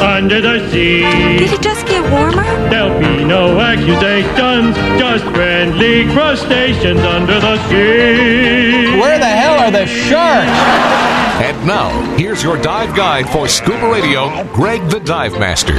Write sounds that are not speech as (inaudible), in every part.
Under the sea. Did it just get warmer? There'll be no accusations, just friendly crustaceans under the sea. Where the hell are the sharks? And now, here's your dive guide for scuba radio, Greg the Dive Master.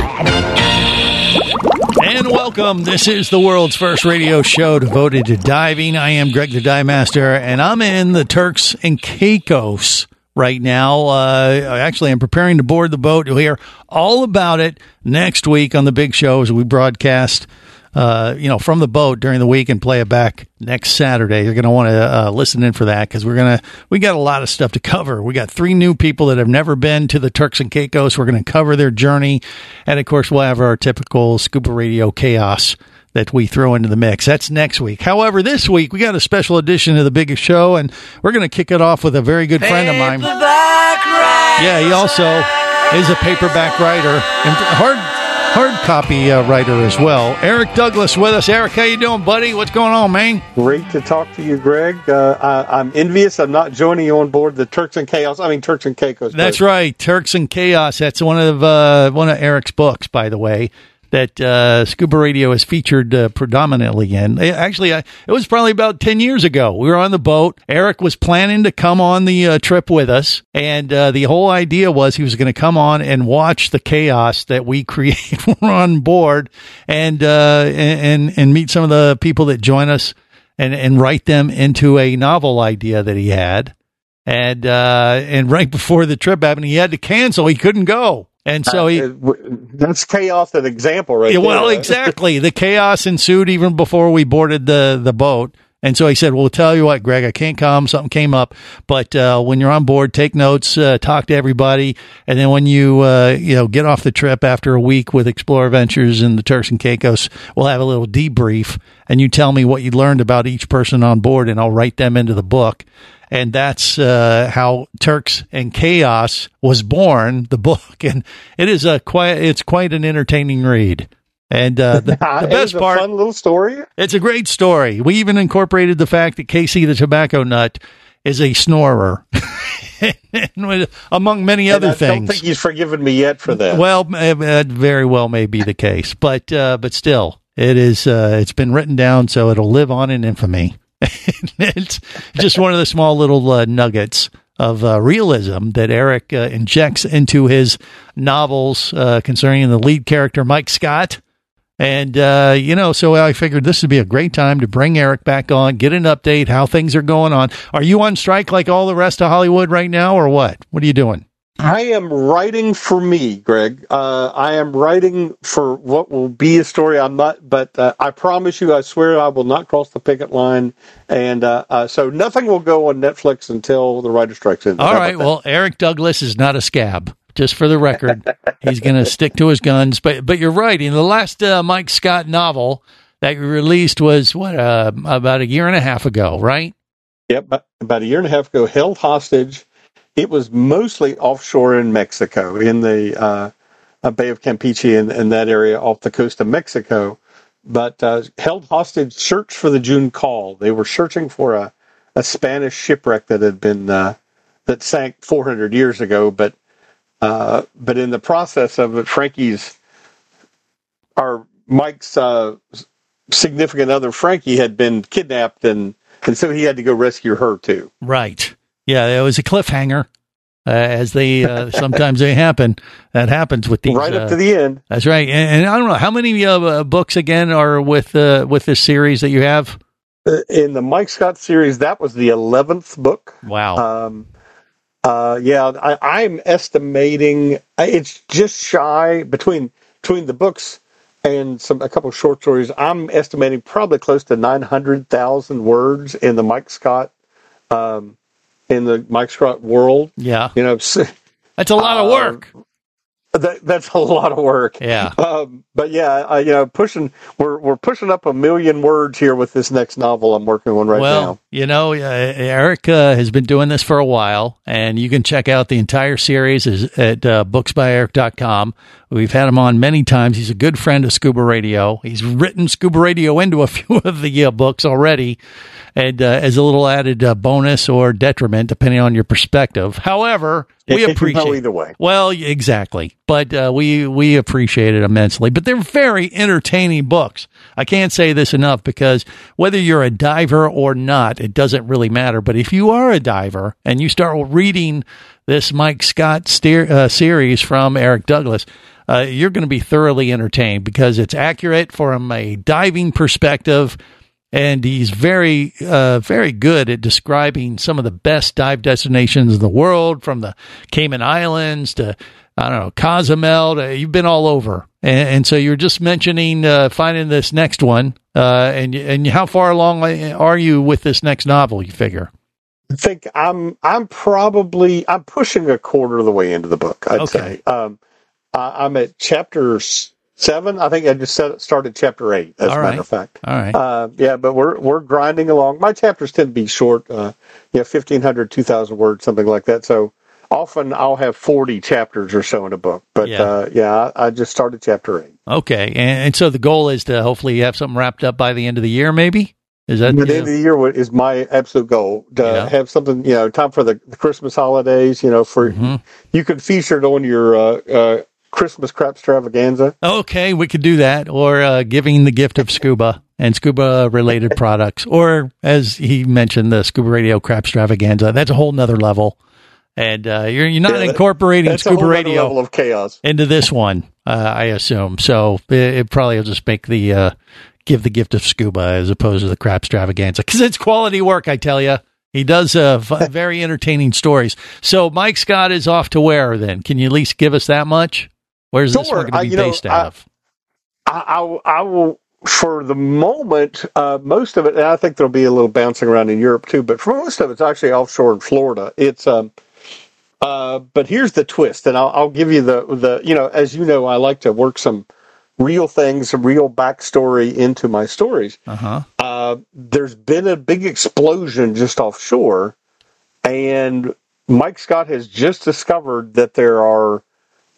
And welcome. This is the world's first radio show devoted to diving. I am Greg the Dive Master, and I'm in the Turks and Caicos right now. Uh, actually, I'm preparing to board the boat. You'll hear all about it next week on the big show as we broadcast. Uh, you know, from the boat during the week and play it back next Saturday. You're going to want to uh, listen in for that because we're going to, we got a lot of stuff to cover. We got three new people that have never been to the Turks and Caicos. We're going to cover their journey. And of course, we'll have our typical scuba radio chaos that we throw into the mix. That's next week. However, this week we got a special edition of the biggest show, and we're going to kick it off with a very good friend of mine. Yeah, he also is a paperback writer and hard hard copy uh, writer as well. Eric Douglas with us. Eric, how you doing, buddy? What's going on, man? Great to talk to you, Greg. Uh, I, I'm envious. I'm not joining you on board the Turks and Chaos. I mean Turks and Caicos. That's right, Turks and Chaos. That's one of uh, one of Eric's books, by the way. That uh, Scuba Radio is featured uh, predominantly in. Eh, Actually, I, it was probably about ten years ago. We were on the boat. Eric was planning to come on the uh, trip with us, and uh, the whole idea was he was going to come on and watch the chaos that we (laughs) create when we're on board, and uh, and and meet some of the people that join us, and and write them into a novel idea that he had and uh, and right (laughs) before the trip happened, he had to cancel. He couldn't go, and so he. Uh, that's chaos. An example, right? Yeah, well, (laughs) exactly. The chaos ensued even before we boarded the the boat. And so he said, "Well, tell you what, Greg, I can't come. Something came up, but uh, when you're on board, take notes, uh, talk to everybody, and then when you uh, you know get off the trip after a week with Explorer Ventures and the Turks and Caicos, we'll have a little debrief, and you tell me what you learned about each person on board, and I'll write them into the book." And that's uh, how Turks and Chaos was born. The book, (laughs) and it is a quite it's quite an entertaining read. And uh, the, (laughs) the best a part, fun little story. it's a great story. We even incorporated the fact that Casey the tobacco nut is a snorer, (laughs) among many And other I don't things. think he's forgiven me yet for that. Well, uh, that very well may be the case, but uh, but still, it is. Uh, it's been written down, so it'll live on in infamy. (laughs) it's just one of the small little uh, nuggets of uh, realism that Eric uh, injects into his novels uh, concerning the lead character Mike Scott. And uh, you know, so I figured this would be a great time to bring Eric back on, get an update, how things are going on. Are you on strike like all the rest of Hollywood right now, or what? What are you doing? I am writing for me, Greg. Uh, I am writing for what will be a story. I'm not, but uh, I promise you, I swear, I will not cross the picket line. And uh, uh, so nothing will go on Netflix until the writer strikes in. All How right. Well, Eric Douglas is not a scab. Just for the record, (laughs) he's going to stick to his guns. But but you're right. In the last uh, Mike Scott novel that you released was what uh, about a year and a half ago, right? Yep, about, about a year and a half ago, held hostage. It was mostly offshore in Mexico, in the uh, uh, Bay of Campeche and, that area off the coast of Mexico. But uh, held hostage, search for the June Call. They were searching for a, a Spanish shipwreck that had been uh, that sank 400 years ago. But uh, but in the process of it, Frankie's our Mike's uh, significant other, Frankie, had been kidnapped and and so he had to go rescue her too. Right. Yeah, it was a cliffhanger, uh, as they uh, (laughs) sometimes they happen. That happens with these. right uh, up to the end. That's right. And, and I don't know how many uh, uh, books again are with uh, with this series that you have. Uh, In the Mike Scott series, that was the eleventh book. Wow. Um, Uh, yeah, I, I'm estimating uh, it's just shy between between the books and some a couple of short stories. I'm estimating probably close to nine hundred thousand words in the Mike Scott um, in the Mike Scott world. Yeah. You know, (laughs) That's a lot of Uh, work. (laughs) that, that's a lot of work. Yeah. Um, but yeah, uh, you know, pushing we're we're pushing up a million words here with this next novel I'm working on right well, now. you know, uh, Eric uh, has been doing this for a while, and you can check out the entire series is at uh, booksbyeric.com. We've had him on many times. He's a good friend of Scuba Radio. He's written Scuba Radio into a (laughs) few of the uh, books already, and uh, as a little added uh, bonus or detriment, depending on your perspective. However, we (laughs) It appreciate either way. Well, exactly, but uh, we we appreciate it immensely. But they're very entertaining books. I can't say this enough because whether you're a diver or not, it doesn't really matter. But if you are a diver and you start reading this Mike Scott steer, uh, series from Eric Douglas, uh, you're going to be thoroughly entertained because it's accurate from a diving perspective and he's very uh, very good at describing some of the best dive destinations in the world from the cayman islands to i don't know cozumel to, you've been all over and, and so you're just mentioning uh, finding this next one uh, and and how far along are you with this next novel you figure I think I'm I'm probably I'm pushing a quarter of the way into the book. I'd Okay. say um, I, I'm at chapter s- seven. I think I just set, started chapter eight. As All a right. matter of fact. all right Uh, yeah, but we're we're grinding along. My chapters tend to be short, uh, yeah, 1,500, 2,000 words, something like that. So often I'll have 40 chapters or so in a book. But Yeah. uh, yeah, I, I just started chapter eight. okay and, and so the goal is to hopefully have something wrapped up by the end of the year maybe is that By the end of the year is my absolute goal to have something, you know, time for the, the Christmas holidays. You know, for Mm-hmm. you could feature it on your uh, uh, Christmas crap extravaganza. Okay, we could do that, or uh, giving the gift of scuba and scuba related products, or as he mentioned, the scuba radio crap extravaganza. That's a whole nother level, and uh, you're you're not Yeah, that- incorporating scuba radio level of chaos. into this one, uh, I assume. So it, it probably will just make the uh, give the gift of scuba as opposed to the crap extravaganza because it's quality work. I tell you, he does uh, (laughs) very entertaining stories. So Mike Scott is off to where then? Can you at least give us that much? Where's this one going to be you know, based out I- of? I, I, will- I will, for the moment, uh, most of it, and I think there'll be a little bouncing around in Europe too, but for most of it, it's actually offshore in Florida. It's, um, uh, but here's the twist, and I'll, I'll give you the, the, you know, as you know, I like to work some real things, some real backstory into my stories. Uh huh. Uh, there's been a big explosion just offshore, and Mike Scott has just discovered that there are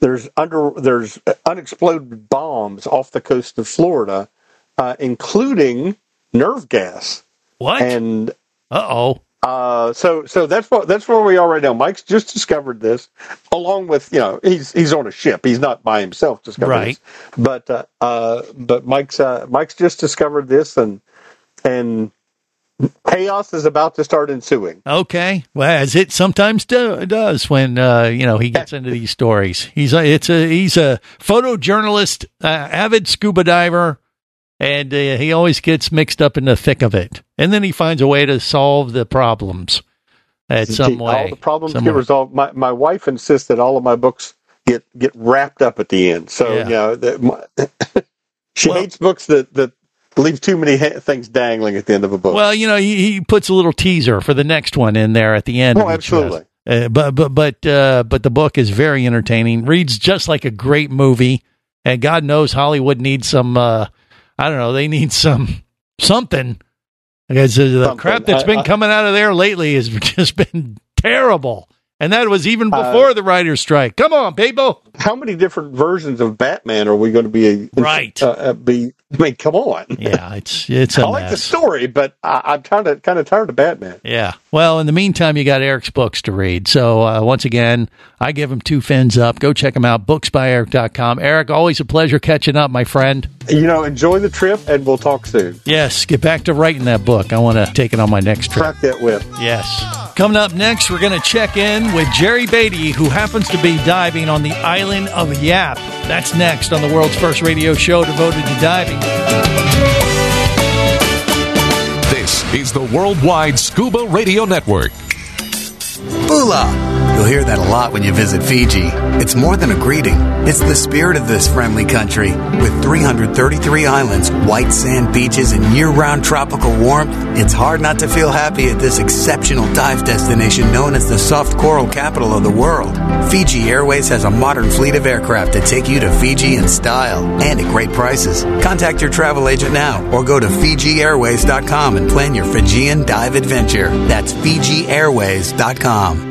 there's under there's unexploded bombs off the coast of Florida, uh, including nerve gas, What? and Uh oh. uh, so so that's what that's where we are right now. Mike's just discovered this, along with you know he's he's on a ship. He's not by himself discovering Right. this, but uh, uh, but Mike's uh, Mike's just discovered this, and and chaos is about to start ensuing. Okay. Well, as it sometimes do, does when uh, you know he gets into these stories. He's a, it's a he's a photojournalist, uh, avid scuba diver, and uh, he always gets mixed up in the thick of it. And then he finds a way to solve the problems at some all way. the problems somewhere. get resolved. My my wife insists that all of my books get get wrapped up at the end. So Yeah. you know that my, (laughs) she Well- hates books that that leave too many ha- things dangling at the end of a book. Well, you know, he, he puts a little teaser for the next one in there at the end. Oh, absolutely. Uh, but but but uh, but the book is very entertaining. Reads just like a great movie, and God knows Hollywood needs some. Uh, I don't know. They need some something because uh, the Something. crap that's I- been I- coming out of there lately has (laughs) just been terrible. And that was even Uh, before the writer's strike. Come on, people! How many different versions of Batman are we going to be? Right. Uh, uh, be. I mean, come on. Yeah, it's it's a I like the story, but I, I'm kind of kind of tired of Batman. Yeah. Well, in the meantime, you got Eric's books to read. So, uh, once again, I give him two fins up. Go check him out, booksbyeric.com. Eric, always a pleasure catching up, my friend. You know, enjoy the trip, and we'll talk soon. Yes, get back to writing that book. I want to take it on my next trip. Crack that whip. Yes. Coming up next, we're going to check in with Jerry Beaty, who happens to be diving on the island of Yap. That's next on the world's first radio show devoted to diving. The Worldwide Scuba Radio Network. Bula, hear that a lot when you visit Fiji. It's more than a greeting, it's the spirit of this friendly country. With 333 islands, white sand beaches, and year round tropical warmth, it's hard not to feel happy at this exceptional dive destination known as the soft coral capital of the world. Fiji Airways has a modern fleet of aircraft to take you to Fiji in style and at great prices. Contact your travel agent now or go to FijiAirways.com and plan your Fijian dive adventure. That's FijiAirways.com.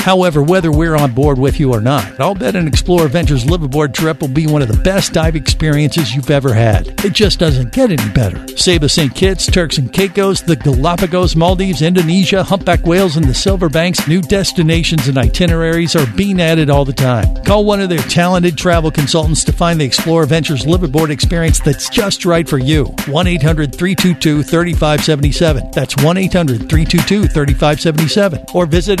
However, whether we're on board with you or not, I'll bet an Explorer Ventures liveaboard trip will be one of the best dive experiences you've ever had. It just doesn't get any better. Saba St. Kitts, Turks and Caicos, the Galapagos, Maldives, Indonesia, humpback whales, and the Silver Banks, new destinations and itineraries are being added all the time. Call one of their talented travel consultants to find the Explorer Ventures liveaboard experience that's just right for you. 1 800 322 3577. That's 1 800 322 3577. Or visit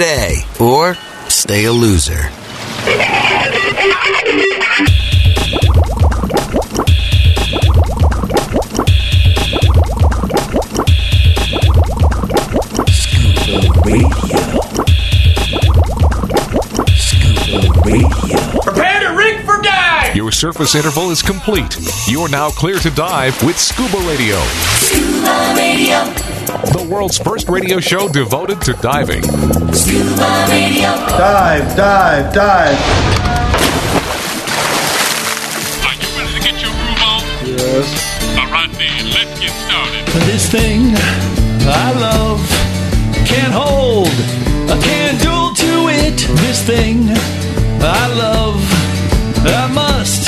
or stay a loser. Radio. Prepare to rig for dive! Your surface interval is complete. You're now clear to dive with Scuba Radio. Scuba Radio. The world's first radio show devoted to diving. Scuba Radio. Dive, dive, dive. Are you ready to get your groove on? Yes. All right then, let's get started. This thing I love can't hold a candle to it. This thing I love, I must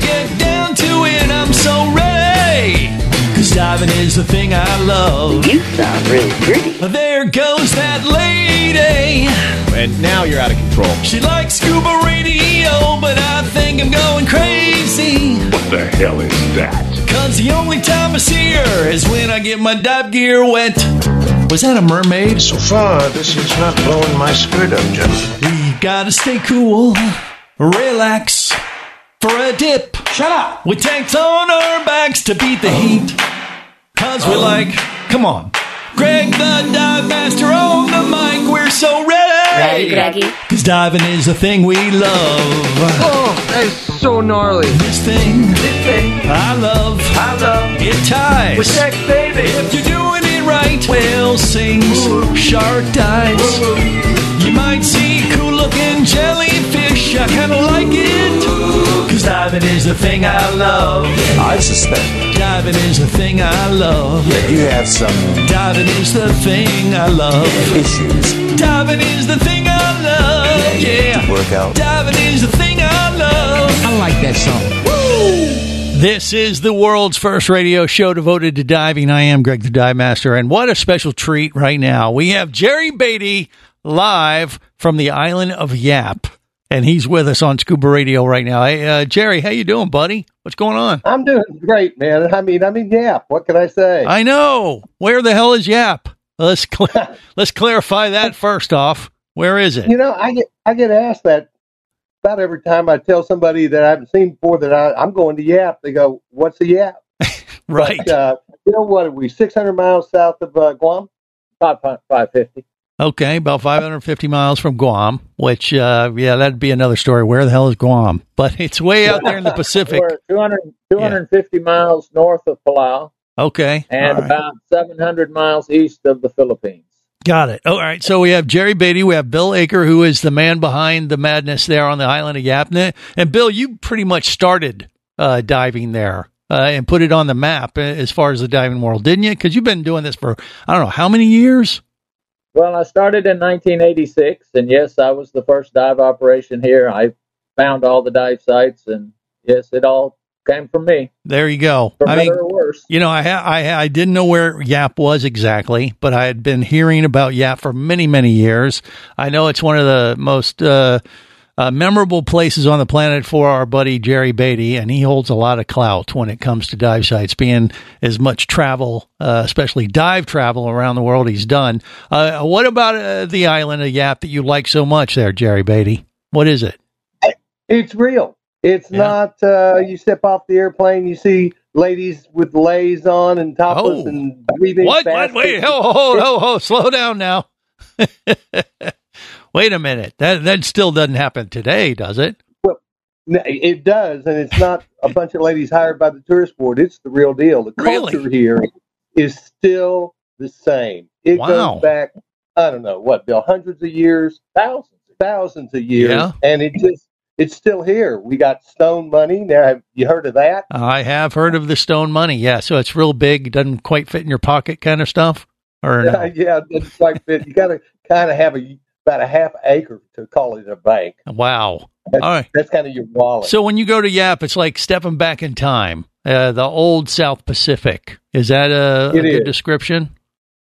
get down to it. I'm so ready. Cause diving is the thing I love. You sound really pretty. There goes that lady. And now you're out of control. She likes scuba radio, but I think I'm going crazy. What the hell is that? Cause the only time I see her is when I get my dive gear wet. Was that a mermaid? So far, this is not blowing my skirt up, gentlemen. We gotta stay cool, relax for a dip. Shut up! With tanks on our backs to beat the heat. Cause we're oh. like, come on. Greg the dive master on the mic, we're so ready. Ready, Greggy? Cause diving is a thing we love. Oh, that is so gnarly. This thing This thing, I love, I love. it ties. With sex, baby. If you're doing it right, whale sings, shark dives. You might see cool looking jellyfish. Cause diving is the thing I love. I suspect Diving is the thing I love. you have some Diving is the thing I love. issues. Diving is the thing I love. Yeah. Work out. Diving is the thing I love. I like that song. This is the world's first radio show devoted to diving. I am Greg the Dive Master, and what a special treat right now. We have Jerry Beaty live from the island of Yap, and he's with us on Scuba Radio right now. Hey, uh, Jerry, how you doing, buddy? What's going on? I'm doing great, man. I mean, I mean, yeah. What can I say? I know. Where the hell is Yap? Let's cl- (laughs) let's clarify that first off. Where is it? you know, I get I get asked that about every time I tell somebody that I haven't seen before that I, I'm going to Yap. They go, "What's a Yap?" (laughs) Right. But, uh, you know what? Are we 600 miles south of uh, Guam? About 550. Okay, about 550 miles from Guam, which, uh, yeah, that'd be another story. Where the hell is Guam? (laughs) But it's way out there in the (laughs) Pacific. We're 200, 250 miles north of Palau Okay. and right. about 700 miles east of the Philippines. Got it. Oh, all right. So we have Jerry Beaty. We have Bill Acker, who is the man behind the madness there on the island of Yapna. And Bill, you pretty much started uh, diving there uh, and put it on the map uh, as far as the diving world, didn't you? Because you've been doing this for, I don't know, how many years? Well, I started in 1986, and yes, I was the first dive operation here. I found all the dive sites, and yes, it all came from me. There you go. For I better mean, or worse. you know, I, ha- I I didn't know where Yap was exactly, but I had been hearing about Yap for many many years. I know it's one of the most uh, uh, memorable places on the planet for our buddy Jerry Beaty, and he holds a lot of clout when it comes to dive sites, being as much travel, uh, especially dive travel around the world he's done. Uh, what about uh, the island of Yap that you like so much there, Jerry Beaty? What is it? It's real. It's not. Uh, you step off the airplane, you see ladies with leis on and topless Oh. and breathing What? What? fast. Wait, ho, ho, ho, ho, slow down now. (laughs) Wait a minute. That that still doesn't happen today, does it? No, It does, and it's not a bunch of ladies hired by the tourist board. It's the real deal. The Really? culture here is still the same. It Wow. goes back, I don't know what, Bill, hundreds of years, thousands, thousands of years, Yeah. and it just it's still here. We got stone money. Now, have you heard of that? I have heard of the stone money. Yeah, so it's real big, doesn't quite fit in your pocket, kind of stuff. Or no? Yeah, (laughs) yeah, it doesn't quite fit. You got to kind of have a about a half acre to call it a bank. wow. That's, All right. that's kind of your wallet. So when you go to Yap, it's like stepping back in time. Uh, the old South Pacific. Is that a, a good description?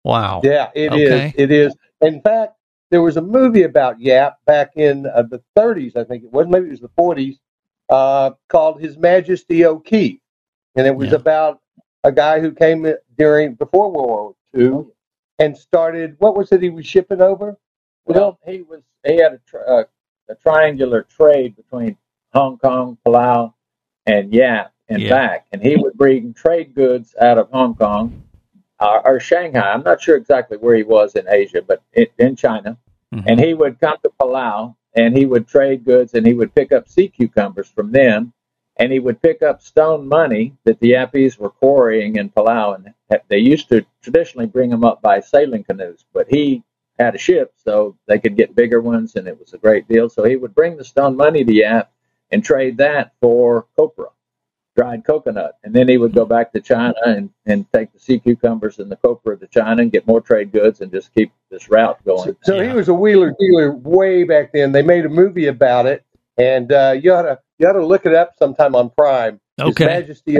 Wow. Yeah, it is. Okay. It is. In fact, there was a movie about Yap back in uh, the 30s, I think it was. Maybe it was the 40s, uh, called His Majesty O'Keefe, and it was about a guy who came during before World War II and started. What was it he was shipping over? Well, he was he had a, tr- uh, a triangular trade between Hong Kong, Palau, and Yap and Yeah. back, and he would bring trade goods out of Hong Kong uh, or Shanghai. I'm not sure exactly where he was in Asia, but in, in China, Mm-hmm. and he would come to Palau and he would trade goods and he would pick up sea cucumbers from them. And he would pick up stone money that the Yappies were quarrying in Palau, and they used to traditionally bring them up by sailing canoes. But he had a ship, so they could get bigger ones, and it was a great deal. So he would bring the stone money to Yap and trade that for copra, dried coconut, and then he would go back to China and, and take the sea cucumbers and the copra to China and get more trade goods and just keep this route going. So he was a wheeler dealer way back then. They made a movie about it, and uh, you ought to you ought to look it up sometime on Prime. Okay. His Majesty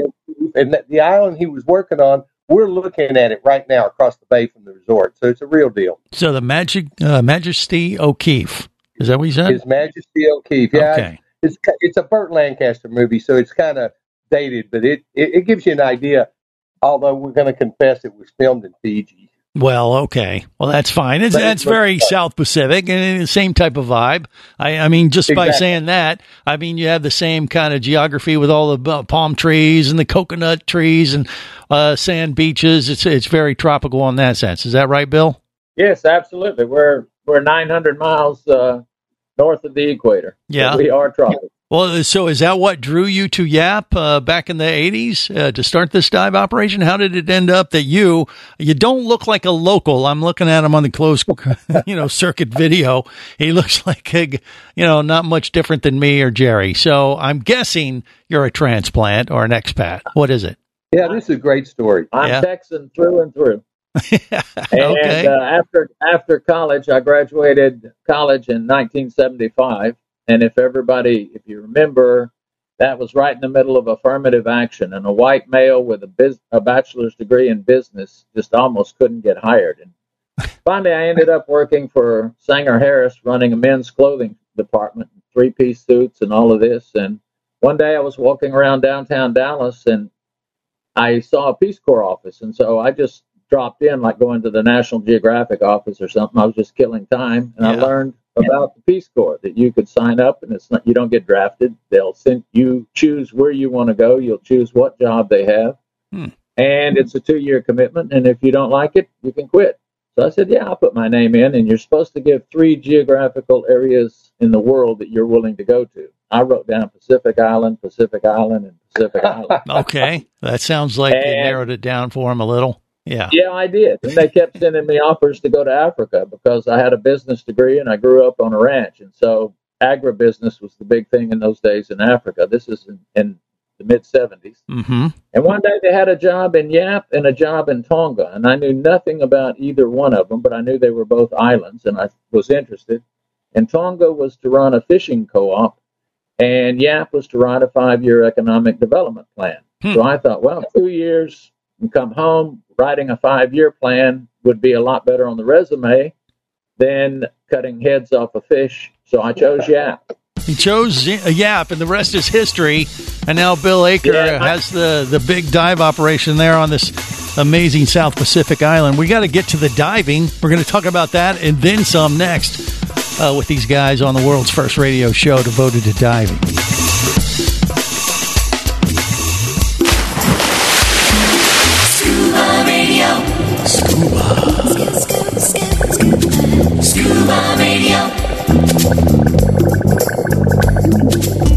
and the island he was working on. We're looking at it right now across the bay from the resort, so it's a real deal. So the magic uh, Majesty O'Keefe. Is that what you said? His Majesty O'Keefe. Yeah, Okay. it's it's a Burt Lancaster movie, so it's kind of dated, but it, it it gives you an idea. Although we're going to confess it was filmed in Fiji. Well, okay. Well, that's fine. It's, But that's very. South Pacific and the same type of vibe. I, I mean, just by saying that, I mean, you have the same kind of geography with all the uh, palm trees and the coconut trees and uh, sand beaches. It's it's very tropical in that sense. Is that right, Bill? Yes, absolutely. We're we're 900 miles uh, north of the equator. So Yeah. we are tropical. Well, so is that what drew you to Yap uh, back in the '80s uh, to start this dive operation? How did it end up that you you don't look like a local? I'm looking at him on the closed, (laughs) you know, circuit video. He looks (laughs) like a, you know, not much different than me or Jerry. So I'm guessing you're a transplant or an expat. What is it? Yeah, this is a great story. I'm Yeah. Texan through and through. (laughs) And Okay. uh, after after college, I graduated college in 1975. And if everybody, if you remember, that was right in the middle of affirmative action, and a white male with a, biz, a bachelor's degree in business just almost couldn't get hired. And finally, I ended up working for Sanger Harris, running a men's clothing department, three piece suits, and all of this. And one day, I was walking around downtown Dallas, and I saw a Peace Corps office, and so I just dropped in, like going to the National Geographic office or something. I was just killing time, and I learned about the Peace Corps that you could sign up, and it's not you don't get drafted. They'll send you choose where you want to go. You'll choose what job they have, Hmm. and it's a two year commitment. And if you don't like it, you can quit. So I said, yeah, I'll put my name in, and you're supposed to give three geographical areas in the world that you're willing to go to. I wrote down Pacific Island, Pacific Island, and Pacific (laughs) Island. Okay, that sounds like you And- narrowed it down for him a little. Yeah. Yeah, I did. And they kept sending me offers to go to Africa because I had a business degree and I grew up on a ranch. And so agribusiness was the big thing in those days in Africa. This is in, in the mid 70s. Mm-hmm. And one day they had a job in Yap and a job in Tonga. And I knew nothing about either one of them, but I knew they were both islands and I was interested. And Tonga was to run a fishing co op, and Yap was to write a five year economic development plan. So I thought, well, two years and come home, writing a five year plan would be a lot better on the resume than cutting heads off a fish. So I chose Yap. He chose Yap, and the rest is history. And now Bill Acker Yeah. has the, the big dive operation there on this amazing South Pacific island. We got to get to the diving. We're going to talk about that and then some next uh, with these guys on the world's first radio show devoted to diving.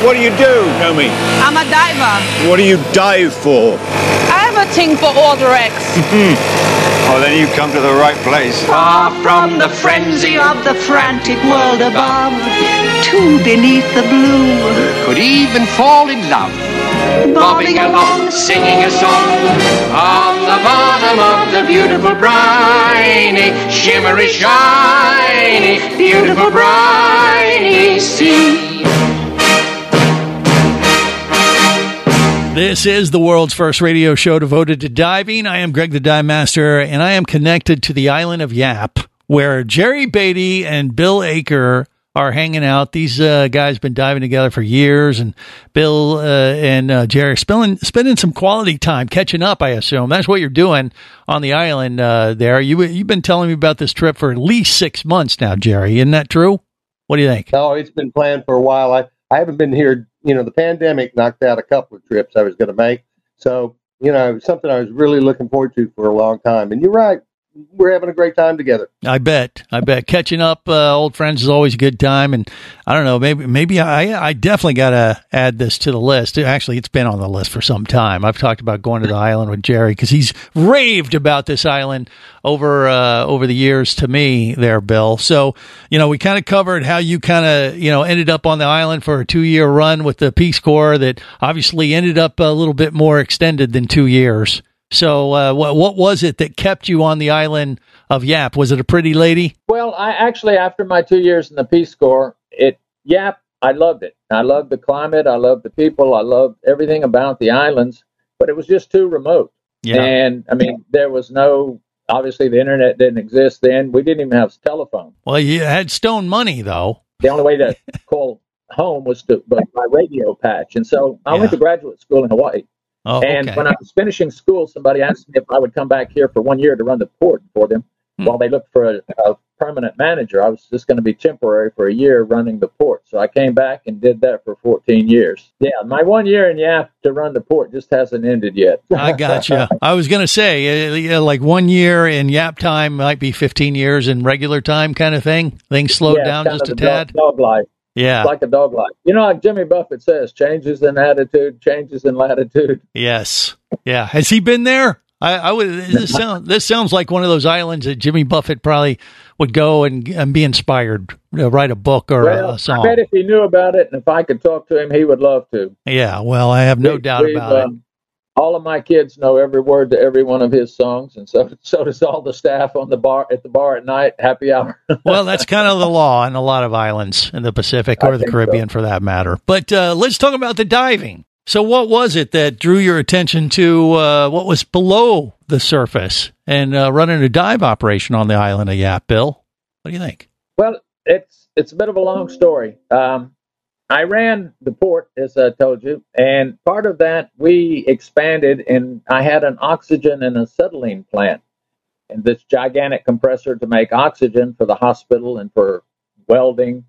What do you do, Naomi? I'm a diver. What do you dive for? I have a thing for order X. oh, then you've come to the right place. Far from the frenzy of the frantic world above, to beneath the blue. Could even fall in love. Bobbing along, singing a song on the bottom of the beautiful, briny, shimmery, shiny, beautiful, briny sea. This is the world's first radio show devoted to diving. I am Greg the Dive Master, and I am connected to the island of Yap, where Jerry Beaty and Bill Acker are hanging out. These uh, guys have been diving together for years, and Bill uh, and uh, Jerry spending spending some quality time catching up. I assume that's what you're doing on the island uh, there. You you've been telling me about this trip for at least six months now, Jerry. Isn't that true? What do you think? Oh, it's been planned for a while. I, I haven't been here. You know, the pandemic knocked out a couple of trips I was going to make. So, you know, it was something I was really looking forward to for a long time. And you're right. We're having a great time together. I bet. I bet catching up uh, old friends is always a good time, and I don't know. Maybe maybe I I definitely got to add this to the list. Actually, it's been on the list for some time. I've talked about going to the island with Jerry because he's raved about this island over uh, over the years to me there, Bill. So you know we kind of covered how you kind of you know ended up on the island for a two year run with the Peace Corps that obviously ended up a little bit more extended than two years. So, uh, what what was it that kept you on the island of Yap? Was it a pretty lady? Well, I actually, after my two years in the Peace Corps, it, Yap, I loved it. I loved the climate. I loved the people. I loved everything about the islands, but it was just too remote. Yeah. And I mean, there was no, obviously, the internet didn't exist then. We didn't even have a telephone. Well, you had stone money though. The only way to (laughs) call home was to by radio patch. And so I went to graduate school in Hawaii. Oh, and okay. when I was finishing school, somebody asked me if I would come back here for one year to run the port for them. while they looked for a, a permanent manager. I was just going to be temporary for a year running the port. So I came back and did that for 14 years. Yeah, my one year in Yap to run the port just hasn't ended yet. (laughs) I gotcha. I was going to say, uh, like one year in Yap time might be 15 years in regular time kind of thing. Things slowed Yeah, down just a dog- tad. Dog life. Yeah. Like a dog life. You know, like Jimmy Buffett says, changes in attitude, changes in latitude. Yes. Yeah. Has he been there? I, I would. This, (laughs) sound, this sounds like one of those islands that Jimmy Buffett probably would go and, and be inspired to write a book or a, Well, a I song. bet if he knew about it and if I could talk to him, he would love to. Yeah. Well, I have no We- doubt about it. Um, All of my kids know every word to every one of his songs, and so (laughs) so does all the staff on the bar at the bar at night. Happy hour. (laughs) well, that's kind of the law in a lot of islands in the Pacific or the think Caribbean for that matter. But uh, let's talk about the diving. So, what was it that drew your attention to uh, what was below the surface and uh, running a dive operation on the island of Yap, Bill? What do you think? Well, it's it's a bit of a long story. Um, I ran the port, as I told you, and part of that we expanded, and I had an oxygen and acetylene plant, and this gigantic compressor to make oxygen for the hospital and for welding.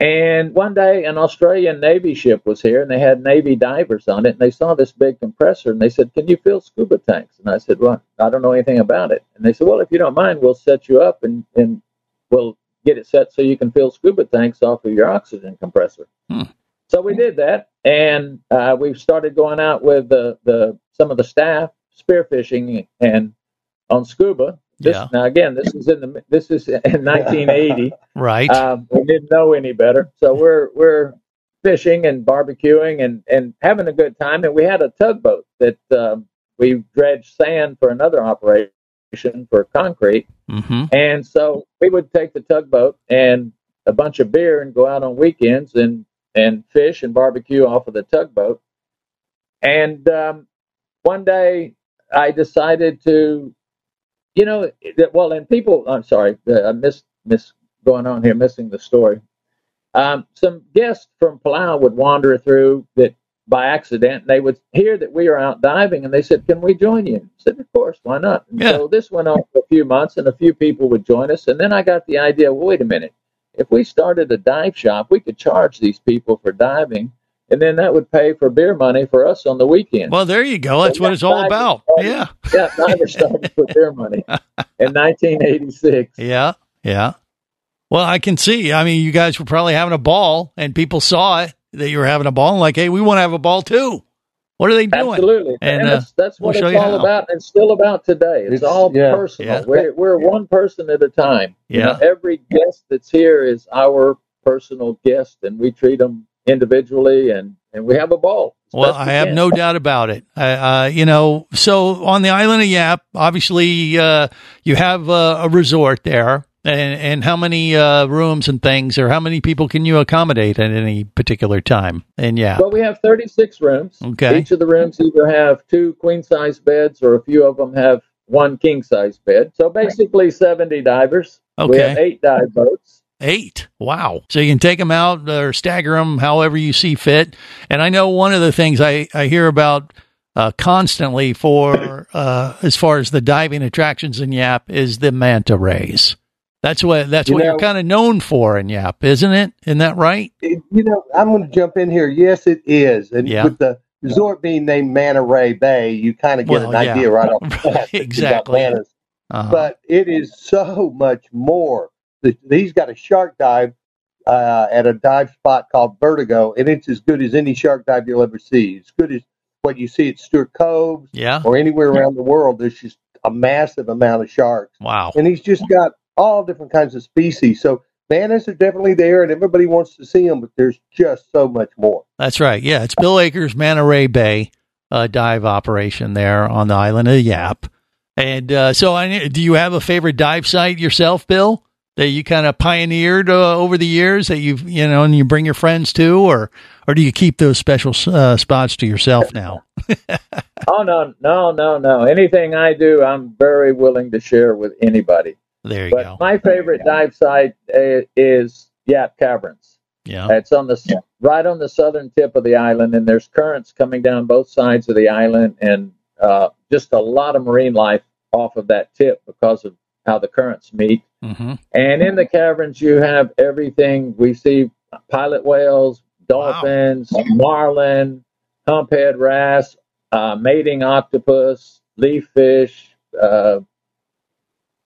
And one day, an Australian Navy ship was here, and they had Navy divers on it, and they saw this big compressor, and they said, "Can you fill scuba tanks?" And I said, "Well, I don't know anything about it." And they said, "Well, if you don't mind, we'll set you up, and and we'll get it set so you can fill scuba tanks off of your oxygen compressor." So we did that, and uh, we started going out with the, the some of the staff spearfishing and on scuba. This, Yeah. Now again, this is in the this is in (laughs) 1980. Right. Um, we didn't know any better, so we're we're fishing and barbecuing and and having a good time. And we had a tugboat that um, we dredged sand for another operation for concrete. Mm-hmm. And so we would take the tugboat and a bunch of beer and go out on weekends and and fish and barbecue off of the tugboat. And um, one day I decided to, you know, that, well, and people, I'm sorry, uh, I miss miss going on here, missing the story. Um, some guests from Palau would wander through that by accident. They would hear that we are out diving, and they said, "Can we join you?" I said, "Of course, why not?" And So this went on for a few months, and a few people would join us. And then I got the idea. Well, wait a minute. If we started a dive shop, we could charge these people for diving, and then that would pay for beer money for us on the weekend. Well, there you go. That's what it's all about. Yeah. (laughs) yeah, divers started for beer money in (laughs) 1986. Yeah. Yeah. Well, I can see. I mean, you guys were probably having a ball, and people saw it that you were having a ball, and like, hey, we want to have a ball too. What are they doing? Absolutely, And, and, uh, that's, that's what we'll it's all about, and still about today. It's, It's- all yeah. personal. Yeah. We're we're one person at a time. You Yeah. know, every guest that's here is our personal guest, and we treat them individually, and and we have a ball. Well, best we I have can. no doubt about it. Uh, uh, you know, so on the island of Yap, obviously, uh, you have uh, a resort there. And, and how many uh, rooms and things, or how many people can you accommodate at any particular time? And yeah, Well, we have 36 rooms. Okay. Each of the rooms either have two queen size beds, or a few of them have one king size bed. So basically, 70 divers. Okay, We have eight dive boats. Eight. Wow. So you can take them out or stagger them however you see fit. And I know one of the things I, I hear about uh, constantly for uh, as far as the diving attractions in Yap is the manta rays. That's what that's You what know- you're kind of known for in Yap, isn't it? Isn't that right? It- you know, I'm going to jump in here. Yes, it is. And Yeah. with the resort being named Manta Ray Bay, you kind of get Well, an yeah. idea right off (laughs) the bat. that you got Exactly. Uh-huh. But it is so much more. He's got a shark dive uh, at a dive spot called Vertigo, and it's as good as any shark dive you'll ever see. It's good as what you see at Stuart Cove Yeah. or anywhere around the world. There's just a massive amount of sharks. Wow. And he's just got all different kinds of species. So mantas are definitely there, and everybody wants to see them, but there's just so much more. That's right. Yeah, it's Bill Acker's Manta Ray Bay uh, dive operation there on the island of Yap. And uh, so, I, do you have a favorite dive site yourself, Bill, that you kind of pioneered uh, over the years that you've you know, and you bring your friends to, or or do you keep those special uh, spots to yourself now? (laughs) Oh no, no, no, no! Anything I do, I'm very willing to share with anybody. There you But go. my favorite dive site uh, is Yap Caverns. Yeah. It's on the s right on the southern tip of the island, and there's currents coming down both sides of the island, and uh, just a lot of marine life off of that tip because of how the currents meet. Mm-hmm. And in the caverns, you have everything. We see pilot whales, dolphins, marlin, humphead wrasse, uh, mating octopus, leaf fish. Uh,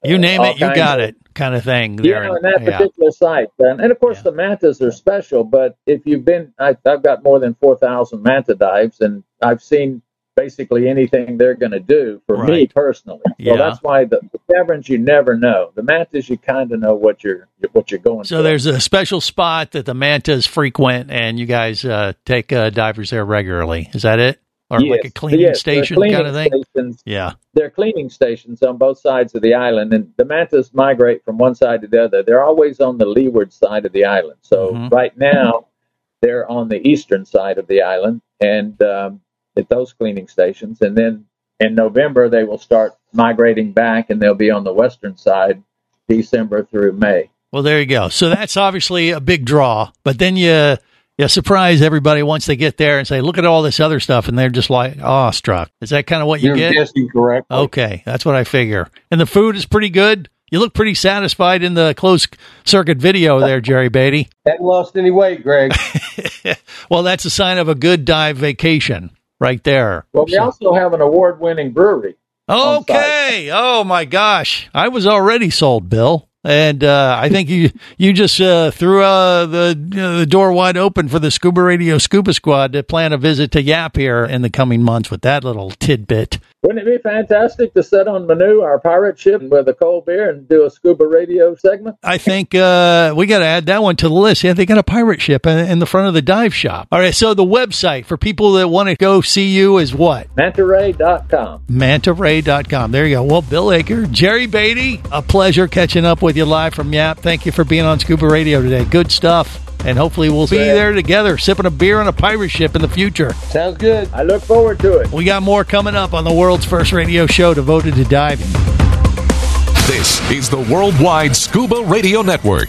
You name it, you got of- it, kind of thing. yeah, there. in that Yeah. particular site. And, and of course, the mantas are special. But if you've been, I, I've got more than four thousand manta dives, and I've seen basically anything they're going to do for me personally. So Yeah. that's why the, the caverns you never know. The mantas you kind of know what you're what you're going. So for. there's a special spot that the mantas frequent, and you guys uh, take uh, divers there regularly. Is that it, or like a cleaning yes, station cleaning kind of thing? stations. Yeah. They're cleaning stations on both sides of the island, and the mantas migrate from one side to the other. They're always on the leeward side of the island. So Mhm. right now, they're on the eastern side of the island, and um, at those cleaning stations. And then in November, they will start migrating back, and they'll be on the western side, December through May. Well, there you go. So that's obviously a big draw, but then you you surprise everybody once they get there and say, "Look at all this other stuff," and they're just like awestruck. Is that kind of what you You're get? guessing correctly. Okay, that's what I figure. And the food is pretty good. You look pretty satisfied in the closed circuit video there, Jerry Beaty. (laughs) Hadn't lost any weight, Greg. (laughs) Well, that's a sign of a good dive vacation right there. Well, we also have an award-winning brewery. Okay. Oh my gosh, I was already sold, Bill. And uh, I think you you just uh, threw uh, the you know, the door wide open for the Scuba Radio Scuba Squad to plan a visit to Yap here in the coming months with that little tidbit. Wouldn't it be fantastic to sit on Manu, our pirate ship, with a cold beer and do a scuba radio segment? I think uh, we got to add that one to the list. Yeah, they got a pirate ship in, in the front of the dive shop. All right, so the website for people that want to go see you is what? Mantaray.com. mantaray.com. There you go. Well, Bill Acker, Jerry Beaty, a pleasure catching up with you live from Yap. Thank you for being on Scuba Radio today. Good stuff. And hopefully we'll be there together sipping a beer on a pirate ship in the future. Sounds good. I look forward to it. We got more coming up on the world's first radio show devoted to diving. This is the Worldwide Scuba Radio Network.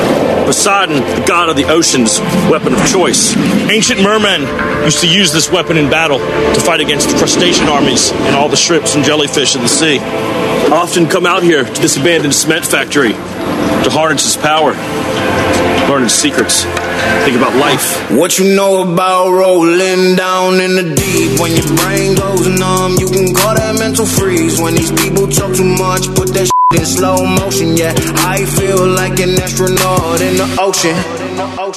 Poseidon, the god of the ocean's weapon of choice. Ancient mermen used to use this weapon in battle to fight against the crustacean armies and all the shrimps and jellyfish in the sea. I often come out here to this abandoned cement factory to harness his power, learn his secrets, think about life. What you know about rolling down in the deep? When your brain goes numb, you can call that mental freeze. When these people talk too much, put that in slow motion. Yeah, I feel like an astronaut in the ocean.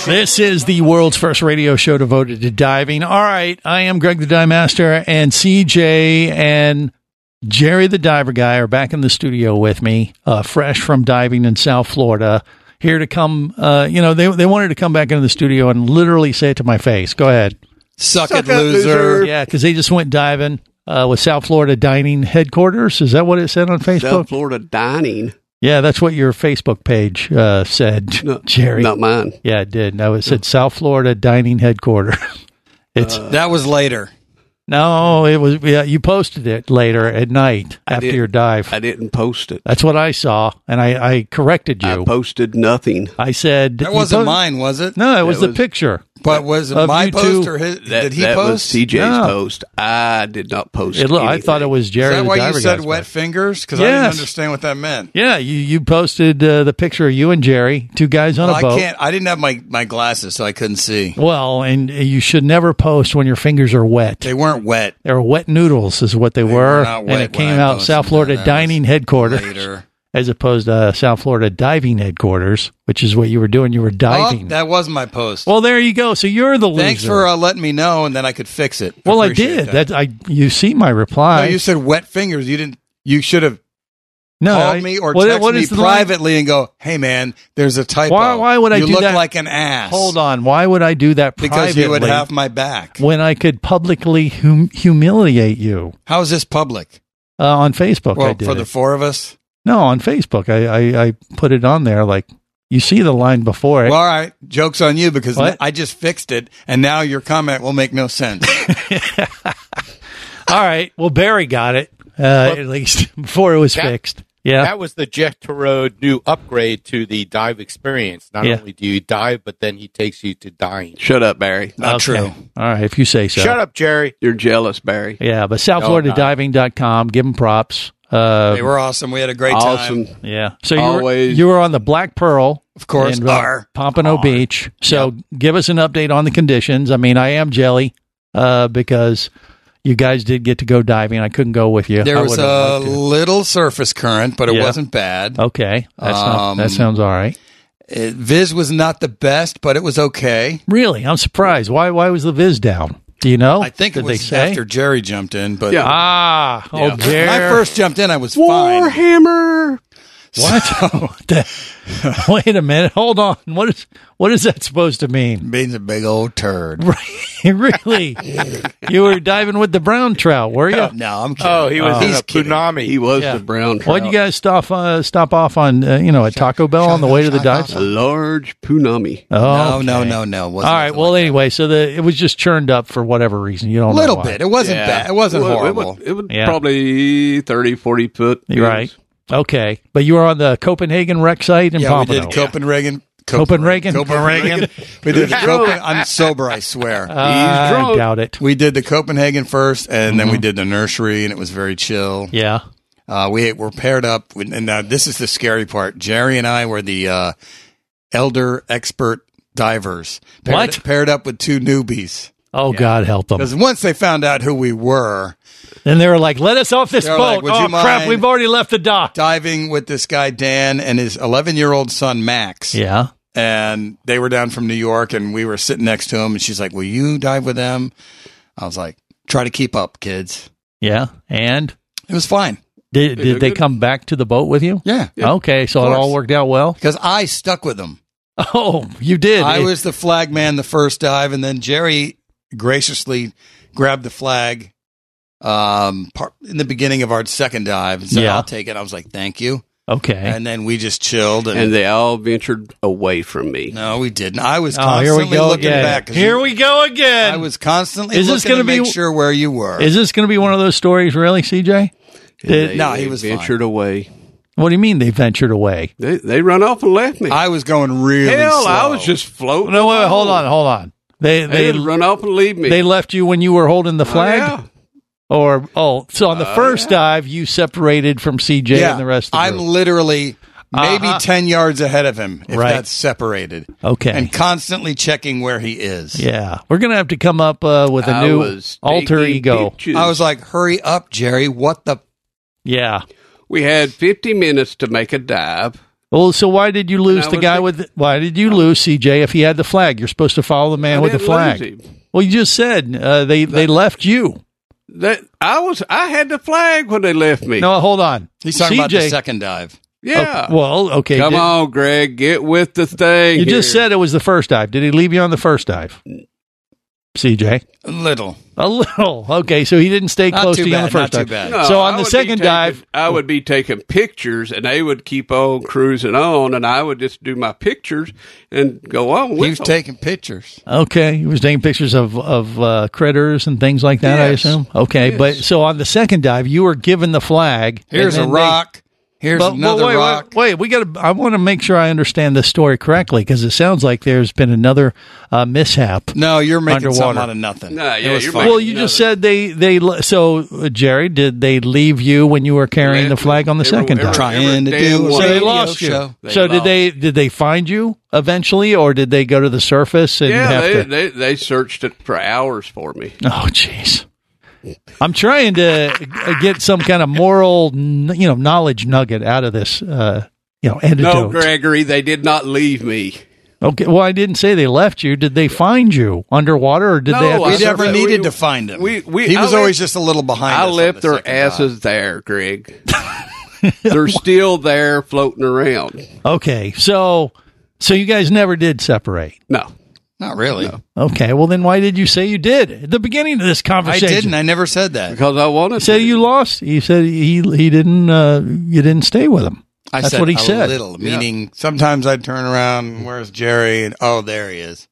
This is the world's first radio show devoted to diving. All right, I am Greg the Dive Master, and CJ and Jerry the Diver Guy are back in the studio with me, uh, fresh from diving in South Florida. Here to come, uh, you know, they they wanted to come back into the studio and literally say it to my face. Go ahead, Suck, it, loser. Yeah, because they just went diving uh, with South Florida Dining Headquarters. Is that what it said on Facebook? South Florida dining. Yeah, that's what your Facebook page uh, said, (laughs) Jerry. Not mine. Yeah, it did. No, it said South Florida Dining Headquarters. (laughs) It's that was later. no, it was. Yeah, you posted it later at night I after did- your dive. I didn't post it. That's what I saw, and I, I corrected you. I posted nothing. I said That wasn't post- mine, was it? No, it was That the picture. But was it my post two- or his? That, did he that post? was TJ's No. post. I did not post. It, look, I thought it was Jerry. Is that the why you said wet post. fingers? Because I didn't understand what that meant. Yeah, you you posted uh, the picture of you and Jerry, two guys on Well, a I boat. can't. I didn't have my, my glasses, so I couldn't see. Well, and you should never post when your fingers are wet. They weren't wet. They were wet noodles, is what they, were, were not and it when came I out South. Florida Dining Headquarters, later. As opposed to uh, South Florida Diving Headquarters, which is what you were doing. You were diving. Oh, that was my post. well, there you go. So you're the loser. Thanks for uh, letting me know, and then I could fix it. well, I Appreciate did. That. That I you see my No, reply. you said wet fingers. You didn't. You should have. No, called I- me or what- texted what me the line? privately and go, "Hey man, there's a typo. Why, why would I you do look that? like an ass." Hold on. Why would I do that Privately because you would have my back. when I could publicly hum- humiliate you How is this public? uh, on Facebook? Well, I did for the four of us. No on Facebook. I, I I put it on there like you see the line before it. Well, all right, jokes on you because What? I just fixed it, and now your comment will make no sense. (laughs) (laughs) All right. Well, Barry got it uh, at least (laughs) before it was That- fixed. Yeah. That was the Jet to Road new upgrade to the dive experience. Not Yeah. only do you dive, but then he takes you to dying. Shut up, Barry. Not Okay. true. All right. If you say so. Shut up, Jerry. You're jealous, Barry. Yeah, but No, I'm. SouthFloridaDiving.com. Give them props. Uh, They were awesome. We had a great Awesome. time. yeah. So you were, you were on the Black Pearl. Of course, in, uh, R. Pompano Beach. So give us an update on the conditions. I mean, I am jelly uh, because you guys did get to go diving. I couldn't go with you. There I was a little surface current, but it Yeah. wasn't bad. Okay, that's not, that Um, sounds all right. It, Viz was not the best, but it was okay. Really, I'm surprised. Why? Why was the Viz down? Do you know? I think Did it was say? after Jerry jumped in, but Yeah. Ah, oh, Jerry. When I first jumped in, I was fine. Warhammer. What? What (laughs) the- (laughs) Wait a minute. Hold on. What is what is that supposed to mean? Means a big old turd. (laughs) really? you were diving with the brown trout, were you? No, I'm kidding. Oh, he was in He's a kidding. punami. He was Yeah. the brown trout. Why'd you guys stop uh, stop off on uh, you know at Taco Bell on the way to the dive? A large punami. Oh, No, no, no, no. All Wasn't right. nothing Well, like that. anyway, so the it was just churned up for whatever reason. You don't a know little bit. It wasn't Yeah. bad. It wasn't Well, it horrible. was, it was Yeah. probably 30, 40 foot. You're right. Okay, but you were on the Copenhagen wreck site in yeah, Pompano. we did Copenhagen. Copenhagen? Copenhagen. we did the (laughs) Copen. I'm sober. I swear. I drunk. doubt it. we did the Copenhagen first, and then we Mhm. did the nursery, and it was very chill. Yeah. Uh, we were paired up, with, and uh, this is the scary part. Jerry and I were the uh, elder expert divers. Paired, What? Paired up with two newbies. Oh God, help them. Because once they found out who we were, Then they were like, "Let us off this boat." like, oh crap, we've already left the dock. diving with this guy Dan and his 11 year old son Max. Yeah. and they were down from New York, and we were sitting next to him, and she's like, "Will you dive with them?" I was like, "Try to keep up, kids." Yeah. And It was fine did, They did look they come back to the boat with you? Yeah, Okay, so it all worked out well. because I stuck with them. (laughs) Oh, you did. I It- was the flag man the first dive, and then Jerry graciously grabbed the flag um, part, in the beginning of our second dive and said, Yeah. "I'll take it." I was like, "Thank you," okay. and then we just chilled. And, And they all ventured away from me. no, we didn't. I was Oh, here constantly we go looking again. back. 'cause Here you- we go again. I was constantly Is this looking gonna to make be- sure where you were. Is this going to be one of those stories, really, CJ? Did- they, No, they he was fine. ventured away. What do you mean they ventured away? They they run off and left me. I was going really Hell, I was just floating. No, wait, wait, hold on, hold on. They They they run off and leave me. they left you when you were holding the Oh, flag, yeah. or oh, so on the Uh, first yeah. dive you separated from CJ yeah, and the rest of the I'm group. literally maybe Uh-huh. 10 yards ahead of him if Right. that's separated. Okay. And constantly checking where he is. Yeah, we're gonna have to come up uh, with a I new alter ego. pictures. I was like, hurry up, Jerry. What the? Yeah. we had 50 minutes to make a dive. Well, so why did you lose the guy think- with? Why did you lose CJ if he had the flag? You're supposed to follow the man I with the didn't flag. lose him. Well, you just said uh, they they left you. That I was I had the flag when they left me. No, hold on. He's talking about the second dive. yeah. Oh, well, okay. Come did- on, Greg, get with the thing. You just said it was the first dive. Did he leave you on the first dive? CJ? A little. A little. Okay, so he didn't stay Not close too to you on the first not too dive. bad. No, so I on the second taking- dive, I would be taking pictures, and they would keep on cruising on, and I would just do my pictures and go on with He was them. taking pictures. okay, he was taking pictures of of uh, critters and things like that. I assume. Okay, Yes. but so on the second dive, you were given the flag. Here's a then they- rock. Here's But- but another wait, rock. Wait, wait, we got to. I want to make sure I understand this story correctly because it sounds like there's been another uh, mishap. No, you're making Underwater. something out of nothing. Nah, It yeah, was you're fine. Well, you just Nothing. said they they so uh, Jerry did they leave you when you were carrying the flag on the Every- second every- dive? Trying to every do damn So they lost you. show. They so did they did they find you eventually, or did they go to the surface and Yeah, have they, to? they they searched it for hours for me. oh, jeez. I'm trying to get some kind of moral, you know, knowledge nugget out of this, uh, you know, No. Gregory, they did not leave me. okay, well, I didn't say they left you. Did they find you underwater, or did No, they? Have to We surf- never we- needed to find him. we- we- he was I always left- just a little behind. I us left the their asses dive. there, Greg. (laughs) they're still there floating around. Okay, so so you guys never did separate. No, Not really. Okay, well then why did you say you did at the beginning of this conversation? I didn't. I never said that. because I wanted You said to. you lost. You said he he didn't. Uh, you didn't stay with him. I That's said what he a said. little, meaning sometimes I'd turn around, where's Jerry? And oh, there he is.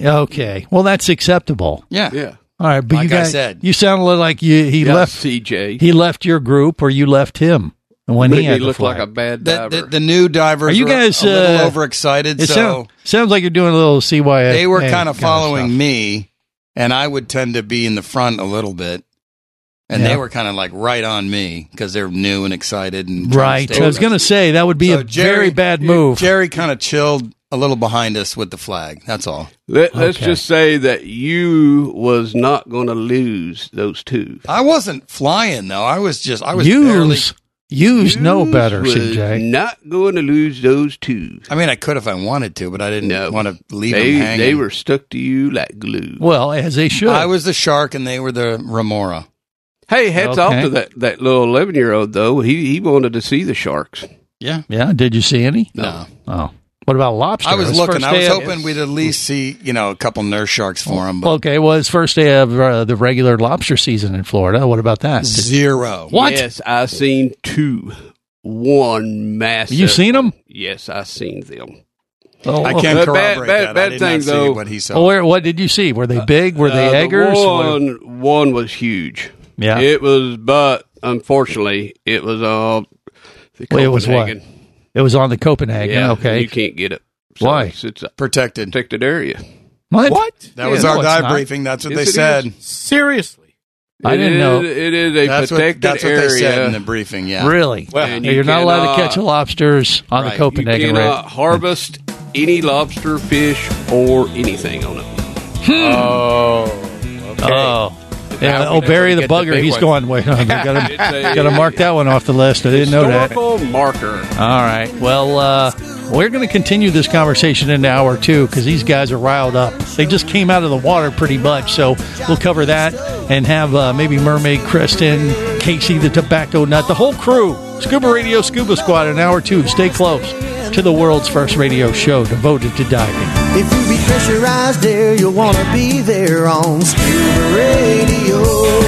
Okay, well that's acceptable. Yeah. Yeah. All right, but you Like I said. you sound a little like you he Yeah, left. CJ. He left your group, or you left him when he Make me had the like a bad The, diver. the, the new divers Are you were guys a little uh, overexcited, It so sound- sounds like you're doing a little CYA. they were kind of stuff. following me, and I would tend to be in the front a little bit. And Yeah. they were kind of like right on me because they're new and excited and Right. to stay I was going to say that would be So a very bad move. Jerry kind of chilled a little behind us with the flag. That's all. Let, let's Okay. just say that you was not going to lose those two. I wasn't flying though. I was just I was barely. Use use know better, was CJ. Not going to lose those two. I mean, I could if I wanted to, but I didn't No. want to leave They, them hanging. they were stuck to you like glue. Well, as they should. I was the shark, and they were the remora. Hey, hats Okay. off to that, that little 11 year old, though. He he wanted to see the sharks. Yeah. yeah. Did you see any? No. Oh, what about lobster? I was His looking. I was day of- hoping we'd at least see, you know, a couple nurse sharks for him. But Okay, well, it's first day of uh, the regular lobster season in Florida. What about that? Did- zero. What? Yes, I seen two. One massive. You seen them? Yes, I seen them. Oh, I can't Bad- corroborate bad- that. bad I did thing, not see though. what he saw. Well, where, what did you see? Were they big? Were they Uh, the eggers? What- One, one was huge. Yeah. It was, but unfortunately, it was uh, the Wait, it was what? Copenhagen. It was on the Copenhagen. Yeah, okay. You can't get it. So Why? It's, it's a Protected. protected area. What? That was Yeah, our no, it's dive briefing. That's what Yes, they it said. Seriously. I didn't is- know. It is a That's what, protected that's what they said in the briefing. Yeah. Really? And you're not allowed to cannot- catch lobsters on Right. the Copenhagen You Copenhagen cannot Red. harvest any lobster, fish, or anything on it. Hmm. Oh. Okay. Oh. Yeah, oh, Barry the to the bugger. big He's one. going. Wait, I (laughs) gotta, gotta mark that one off the list. I didn't know that. marker. All right. Well, uh, we're going to continue this conversation into hour two because these guys are riled up. They just came out of the water pretty much. So we'll cover that and have uh, maybe Mermaid Kristen, Casey the Tobacco Nut, the whole crew. Scuba Radio Scuba Squad in hour two. Stay close to the world's first radio show devoted to diving. If you be pressurized there, you'll want to be there on Scuba Radio.